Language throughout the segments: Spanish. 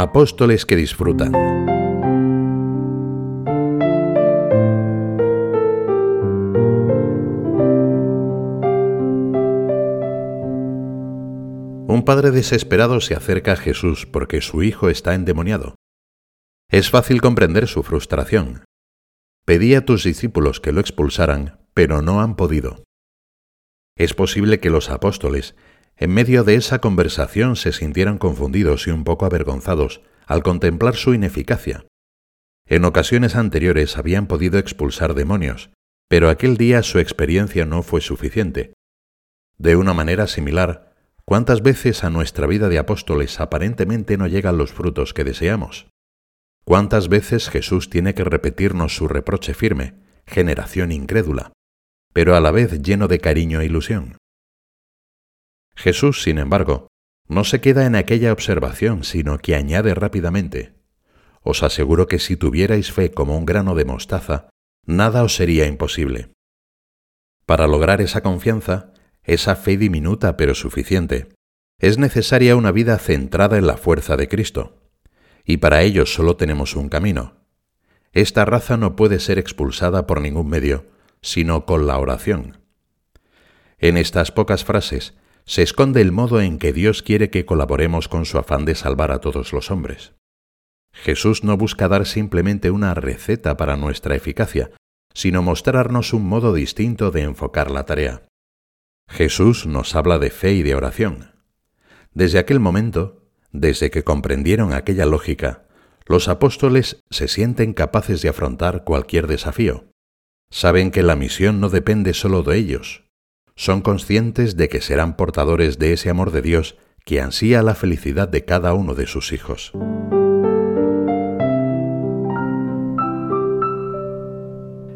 Apóstoles que disfrutan. Un padre desesperado se acerca a Jesús porque su hijo está endemoniado. Es fácil comprender su frustración. Pedí a tus discípulos que lo expulsaran, pero no han podido. Es posible que los apóstoles, en medio de esa conversación, se sintieran confundidos y un poco avergonzados al contemplar su ineficacia. En ocasiones anteriores habían podido expulsar demonios, pero aquel día su experiencia no fue suficiente. De una manera similar, ¿cuántas veces a nuestra vida de apóstoles aparentemente no llegan los frutos que deseamos? ¿Cuántas veces Jesús tiene que repetirnos su reproche firme, generación incrédula, pero a la vez lleno de cariño e ilusión? Jesús, sin embargo, no se queda en aquella observación, sino que añade rápidamente, Os aseguro que si tuvierais fe como un grano de mostaza, nada os sería imposible. Para lograr esa confianza, esa fe diminuta pero suficiente, es necesaria una vida centrada en la fuerza de Cristo y para ello solo tenemos un camino. Esta raza no puede ser expulsada por ningún medio, sino con la oración. En estas pocas frases se esconde el modo en que Dios quiere que colaboremos con su afán de salvar a todos los hombres. Jesús no busca dar simplemente una receta para nuestra eficacia, sino mostrarnos un modo distinto de enfocar la tarea. Jesús nos habla de fe y de oración. Desde aquel momento, desde que comprendieron aquella lógica, los apóstoles se sienten capaces de afrontar cualquier desafío. Saben que la misión no depende solo de ellos. Son conscientes de que serán portadores de ese amor de Dios que ansía la felicidad de cada uno de sus hijos.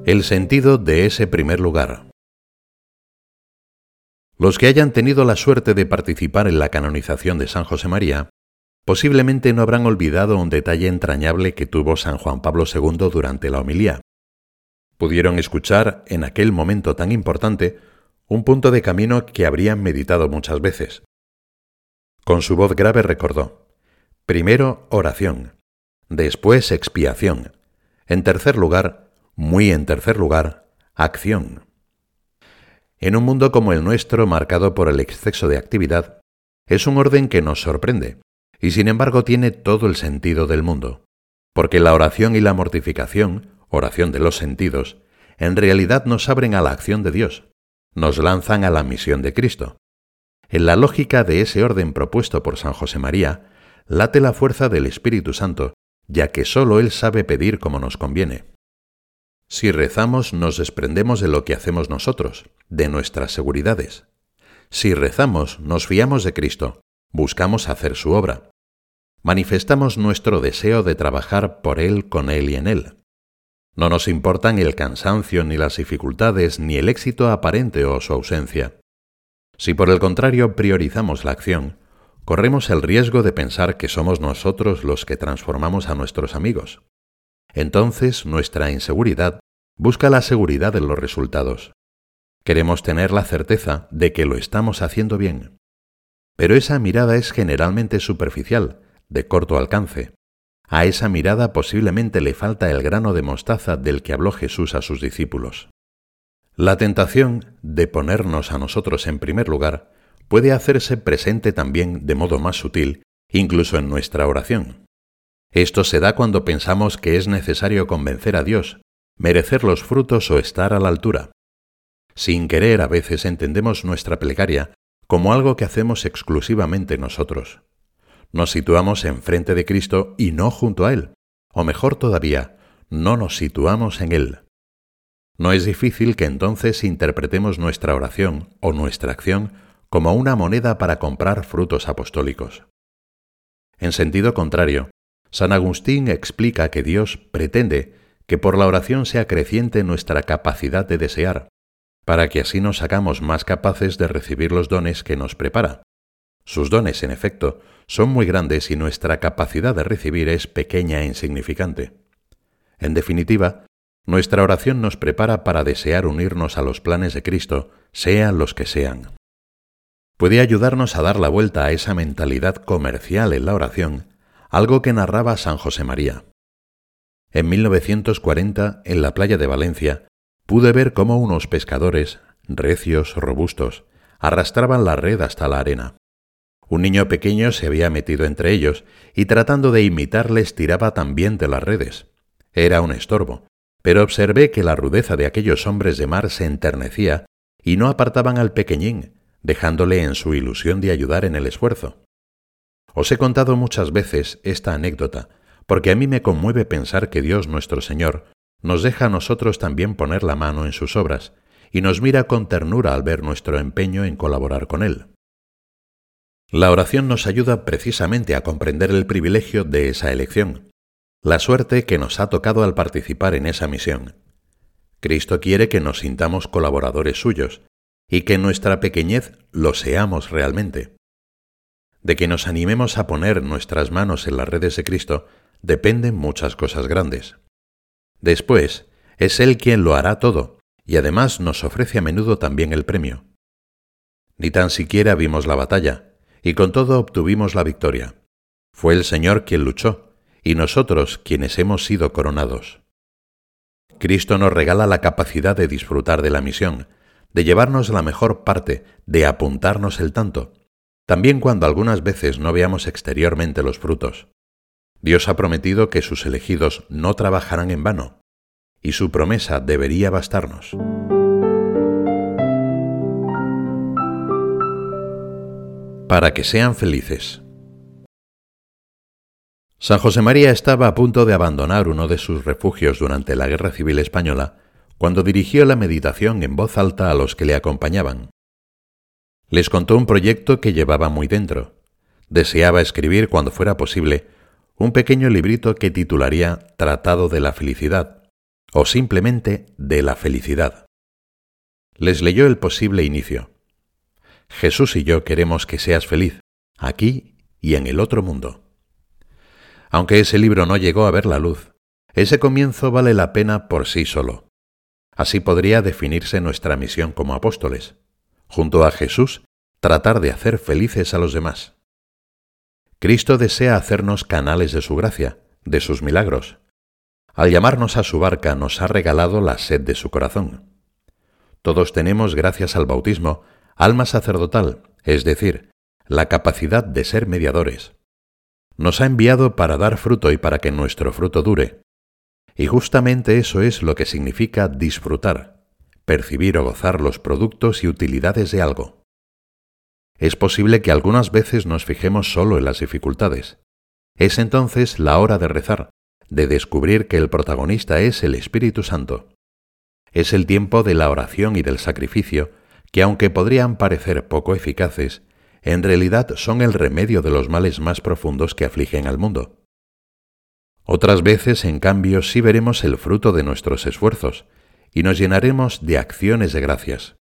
El sentido de ese primer lugar. Los que hayan tenido la suerte de participar en la canonización de San José María Posiblemente no habrán olvidado un detalle entrañable que tuvo San Juan Pablo II durante la homilía. Pudieron escuchar, en aquel momento tan importante, un punto de camino que habrían meditado muchas veces. Con su voz grave recordó, primero oración, después expiación, en tercer lugar, muy en tercer lugar, acción. En un mundo como el nuestro, marcado por el exceso de actividad, es un orden que nos sorprende y sin embargo tiene todo el sentido del mundo, porque la oración y la mortificación, oración de los sentidos, en realidad nos abren a la acción de Dios, nos lanzan a la misión de Cristo. En la lógica de ese orden propuesto por San José María, late la fuerza del Espíritu Santo, ya que sólo Él sabe pedir como nos conviene. Si rezamos nos desprendemos de lo que hacemos nosotros, de nuestras seguridades. Si rezamos nos fiamos de Cristo, buscamos hacer su obra manifestamos nuestro deseo de trabajar por Él, con Él y en Él. No nos importan el cansancio, ni las dificultades, ni el éxito aparente o su ausencia. Si por el contrario priorizamos la acción, corremos el riesgo de pensar que somos nosotros los que transformamos a nuestros amigos. Entonces nuestra inseguridad busca la seguridad en los resultados. Queremos tener la certeza de que lo estamos haciendo bien. Pero esa mirada es generalmente superficial de corto alcance. A esa mirada posiblemente le falta el grano de mostaza del que habló Jesús a sus discípulos. La tentación de ponernos a nosotros en primer lugar puede hacerse presente también de modo más sutil, incluso en nuestra oración. Esto se da cuando pensamos que es necesario convencer a Dios, merecer los frutos o estar a la altura. Sin querer a veces entendemos nuestra plegaria como algo que hacemos exclusivamente nosotros nos situamos enfrente de Cristo y no junto a Él, o mejor todavía, no nos situamos en Él. No es difícil que entonces interpretemos nuestra oración o nuestra acción como una moneda para comprar frutos apostólicos. En sentido contrario, San Agustín explica que Dios pretende que por la oración sea creciente nuestra capacidad de desear, para que así nos hagamos más capaces de recibir los dones que nos prepara. Sus dones, en efecto, son muy grandes y nuestra capacidad de recibir es pequeña e insignificante. En definitiva, nuestra oración nos prepara para desear unirnos a los planes de Cristo, sean los que sean. Puede ayudarnos a dar la vuelta a esa mentalidad comercial en la oración, algo que narraba San José María. En 1940, en la playa de Valencia, pude ver cómo unos pescadores, recios, robustos, arrastraban la red hasta la arena. Un niño pequeño se había metido entre ellos y tratando de imitarles tiraba también de las redes. Era un estorbo, pero observé que la rudeza de aquellos hombres de mar se enternecía y no apartaban al pequeñín, dejándole en su ilusión de ayudar en el esfuerzo. Os he contado muchas veces esta anécdota, porque a mí me conmueve pensar que Dios nuestro Señor nos deja a nosotros también poner la mano en sus obras, y nos mira con ternura al ver nuestro empeño en colaborar con Él. La oración nos ayuda precisamente a comprender el privilegio de esa elección, la suerte que nos ha tocado al participar en esa misión. Cristo quiere que nos sintamos colaboradores suyos y que nuestra pequeñez lo seamos realmente. De que nos animemos a poner nuestras manos en las redes de Cristo dependen muchas cosas grandes. Después, es Él quien lo hará todo, y además nos ofrece a menudo también el premio. Ni tan siquiera vimos la batalla, y con todo obtuvimos la victoria. Fue el Señor quien luchó, y nosotros quienes hemos sido coronados. Cristo nos regala la capacidad de disfrutar de la misión, de llevarnos la mejor parte, de apuntarnos el tanto, también cuando algunas veces no veamos exteriormente los frutos. Dios ha prometido que sus elegidos no trabajarán en vano, y su promesa debería bastarnos. Para que sean felices. San José María estaba a punto de abandonar uno de sus refugios durante la Guerra Civil Española cuando dirigió la meditación en voz alta a los que le acompañaban. Les contó un proyecto que llevaba muy dentro. Deseaba escribir, cuando fuera posible, un pequeño librito que titularía Tratado de la Felicidad, o simplemente de la felicidad. Les leyó el posible inicio. Jesús y yo queremos que seas feliz, aquí y en el otro mundo. Aunque ese libro no llegó a ver la luz, ese comienzo vale la pena por sí solo. Así podría definirse nuestra misión como apóstoles. Junto a Jesús, tratar de hacer felices a los demás. Cristo desea hacernos canales de su gracia, de sus milagros. Al llamarnos a su barca nos ha regalado la sed de su corazón. Todos tenemos, gracias al bautismo, alma sacerdotal, es decir, la capacidad de ser mediadores nos ha enviado para dar fruto y para que nuestro fruto dure. Y justamente eso es lo que significa disfrutar, percibir o gozar los productos y utilidades de algo. Es posible que algunas veces nos fijemos solo en las dificultades. Es entonces la hora de rezar, de descubrir que el protagonista es el Espíritu Santo. Es el tiempo de la oración y del sacrificio, que aunque podrían parecer poco eficaces, en realidad son el remedio de los males más profundos que afligen al mundo. Otras veces, en cambio, sí veremos el fruto de nuestros esfuerzos y nos llenaremos de acciones de gracias.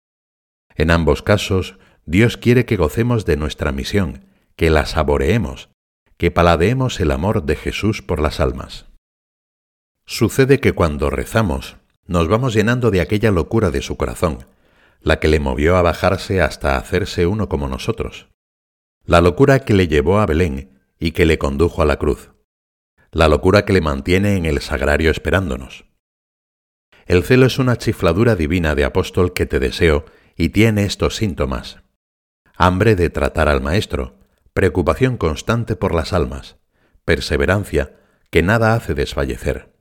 En ambos casos, Dios quiere que gocemos de nuestra misión, que la saboreemos, que paladeemos el amor de Jesús por las almas. Sucede que cuando rezamos, nos vamos llenando de aquella locura de su corazón, la que le movió a bajarse hasta hacerse uno como nosotros la locura que le llevó a Belén y que le condujo a la cruz, la locura que le mantiene en el sagrario esperándonos. El celo es una chifladura divina de apóstol que te deseo y tiene estos síntomas. Hambre de tratar al Maestro, preocupación constante por las almas, perseverancia que nada hace desfallecer.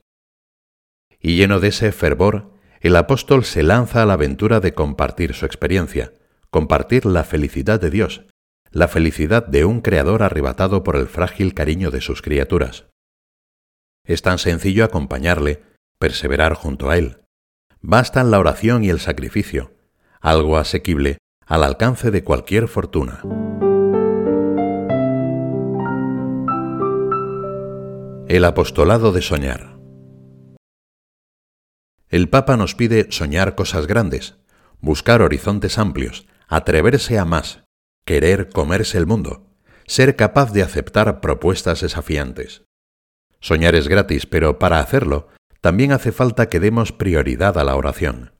Y lleno de ese fervor, el apóstol se lanza a la aventura de compartir su experiencia, compartir la felicidad de Dios, la felicidad de un creador arrebatado por el frágil cariño de sus criaturas. Es tan sencillo acompañarle, perseverar junto a él. Bastan la oración y el sacrificio, algo asequible al alcance de cualquier fortuna. El apostolado de soñar. El Papa nos pide soñar cosas grandes, buscar horizontes amplios, atreverse a más, querer comerse el mundo, ser capaz de aceptar propuestas desafiantes. Soñar es gratis, pero para hacerlo también hace falta que demos prioridad a la oración.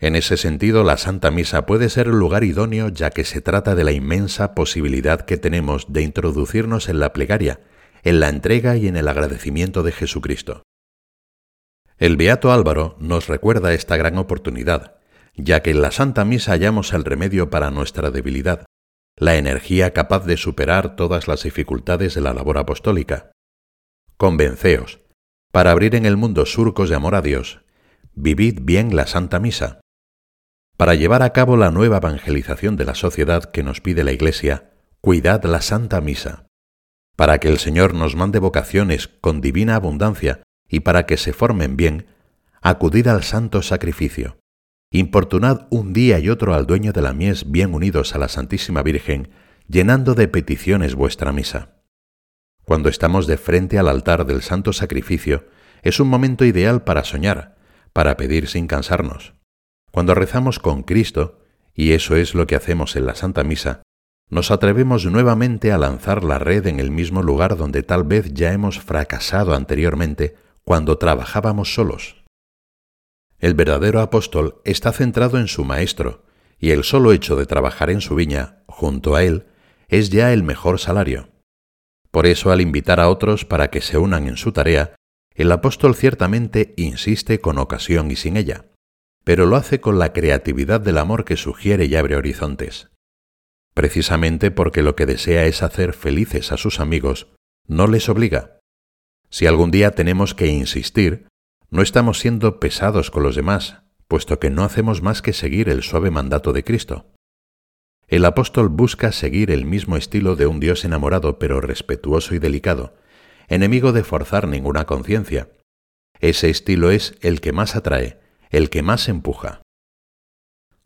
En ese sentido, la Santa Misa puede ser un lugar idóneo ya que se trata de la inmensa posibilidad que tenemos de introducirnos en la plegaria, en la entrega y en el agradecimiento de Jesucristo. El Beato Álvaro nos recuerda esta gran oportunidad, ya que en la Santa Misa hallamos el remedio para nuestra debilidad, la energía capaz de superar todas las dificultades de la labor apostólica. Convenceos, para abrir en el mundo surcos de amor a Dios, vivid bien la Santa Misa. Para llevar a cabo la nueva evangelización de la sociedad que nos pide la Iglesia, cuidad la Santa Misa. Para que el Señor nos mande vocaciones con divina abundancia y para que se formen bien, acudid al santo sacrificio. Importunad un día y otro al dueño de la mies bien unidos a la Santísima Virgen, llenando de peticiones vuestra misa. Cuando estamos de frente al altar del santo sacrificio, es un momento ideal para soñar, para pedir sin cansarnos. Cuando rezamos con Cristo, y eso es lo que hacemos en la Santa Misa, nos atrevemos nuevamente a lanzar la red en el mismo lugar donde tal vez ya hemos fracasado anteriormente cuando trabajábamos solos. El verdadero apóstol está centrado en su Maestro, y el solo hecho de trabajar en su viña, junto a él, es ya el mejor salario. Por eso, al invitar a otros para que se unan en su tarea, el apóstol ciertamente insiste con ocasión y sin ella, pero lo hace con la creatividad del amor que sugiere y abre horizontes. Precisamente porque lo que desea es hacer felices a sus amigos, no les obliga. Si algún día tenemos que insistir, no estamos siendo pesados con los demás, puesto que no hacemos más que seguir el suave mandato de Cristo. El apóstol busca seguir el mismo estilo de un Dios enamorado pero respetuoso y delicado, enemigo de forzar ninguna conciencia. Ese estilo es el que más atrae, el que más empuja.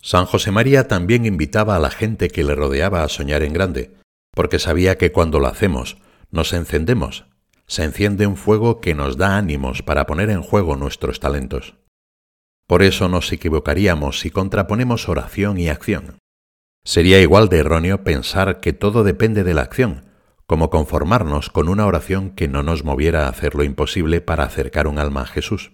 San José María también invitaba a la gente que le rodeaba a soñar en grande, porque sabía que cuando lo hacemos, nos encendemos, se enciende un fuego que nos da ánimos para poner en juego nuestros talentos. Por eso nos equivocaríamos si contraponemos oración y acción. Sería igual de erróneo pensar que todo depende de la acción, como conformarnos con una oración que no nos moviera a hacer lo imposible para acercar un alma a Jesús.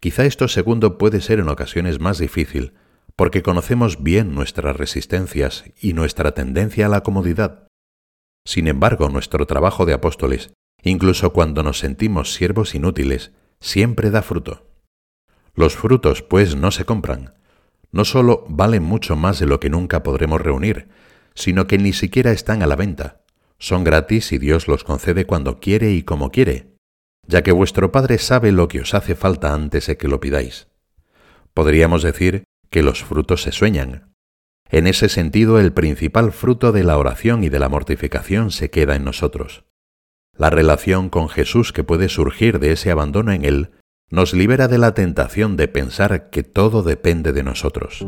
Quizá esto segundo puede ser en ocasiones más difícil, porque conocemos bien nuestras resistencias y nuestra tendencia a la comodidad. Sin embargo, nuestro trabajo de apóstoles incluso cuando nos sentimos siervos inútiles, siempre da fruto. Los frutos, pues, no se compran. No solo valen mucho más de lo que nunca podremos reunir, sino que ni siquiera están a la venta. Son gratis y Dios los concede cuando quiere y como quiere, ya que vuestro Padre sabe lo que os hace falta antes de que lo pidáis. Podríamos decir que los frutos se sueñan. En ese sentido, el principal fruto de la oración y de la mortificación se queda en nosotros. La relación con Jesús que puede surgir de ese abandono en Él nos libera de la tentación de pensar que todo depende de nosotros.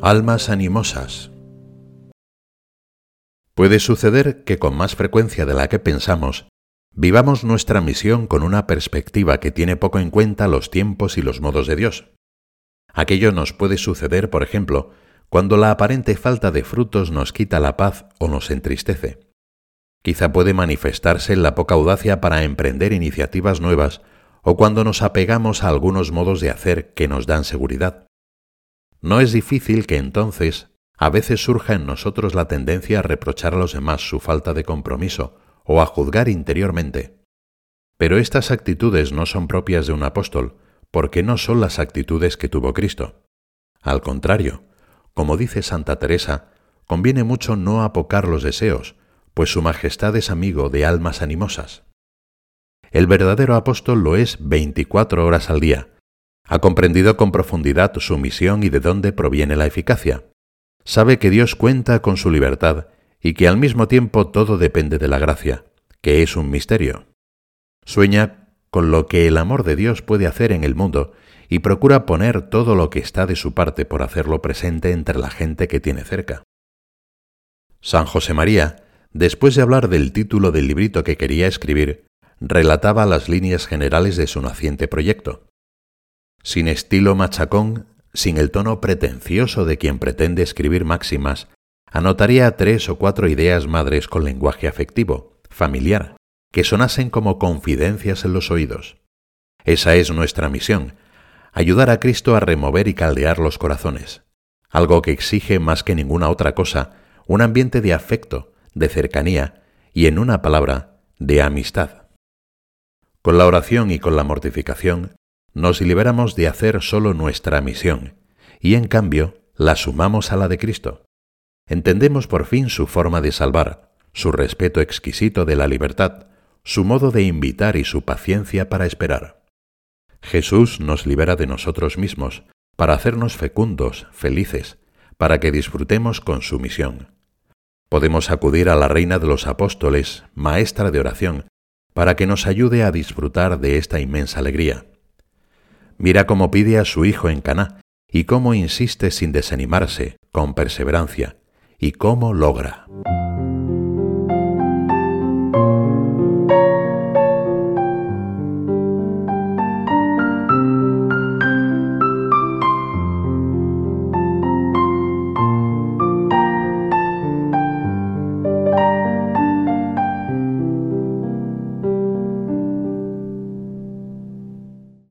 Almas animosas. Puede suceder que con más frecuencia de la que pensamos, vivamos nuestra misión con una perspectiva que tiene poco en cuenta los tiempos y los modos de Dios. Aquello nos puede suceder, por ejemplo, cuando la aparente falta de frutos nos quita la paz o nos entristece. Quizá puede manifestarse en la poca audacia para emprender iniciativas nuevas o cuando nos apegamos a algunos modos de hacer que nos dan seguridad. No es difícil que entonces a veces surja en nosotros la tendencia a reprochar a los demás su falta de compromiso o a juzgar interiormente. Pero estas actitudes no son propias de un apóstol, porque no son las actitudes que tuvo Cristo. Al contrario, como dice Santa Teresa, conviene mucho no apocar los deseos, pues su majestad es amigo de almas animosas. El verdadero apóstol lo es 24 horas al día. Ha comprendido con profundidad su misión y de dónde proviene la eficacia. Sabe que Dios cuenta con su libertad y que al mismo tiempo todo depende de la gracia, que es un misterio. Sueña con lo que el amor de Dios puede hacer en el mundo y procura poner todo lo que está de su parte por hacerlo presente entre la gente que tiene cerca. San José María, después de hablar del título del librito que quería escribir, relataba las líneas generales de su naciente proyecto. Sin estilo machacón, sin el tono pretencioso de quien pretende escribir máximas, anotaría tres o cuatro ideas madres con lenguaje afectivo, familiar, que sonasen como confidencias en los oídos. Esa es nuestra misión, ayudar a Cristo a remover y caldear los corazones, algo que exige más que ninguna otra cosa un ambiente de afecto, de cercanía y, en una palabra, de amistad. Con la oración y con la mortificación nos liberamos de hacer solo nuestra misión y en cambio la sumamos a la de Cristo. Entendemos por fin su forma de salvar, su respeto exquisito de la libertad, su modo de invitar y su paciencia para esperar. Jesús nos libera de nosotros mismos para hacernos fecundos, felices, para que disfrutemos con su misión. Podemos acudir a la Reina de los Apóstoles, maestra de oración, para que nos ayude a disfrutar de esta inmensa alegría. Mira cómo pide a su hijo en Caná y cómo insiste sin desanimarse, con perseverancia, y cómo logra.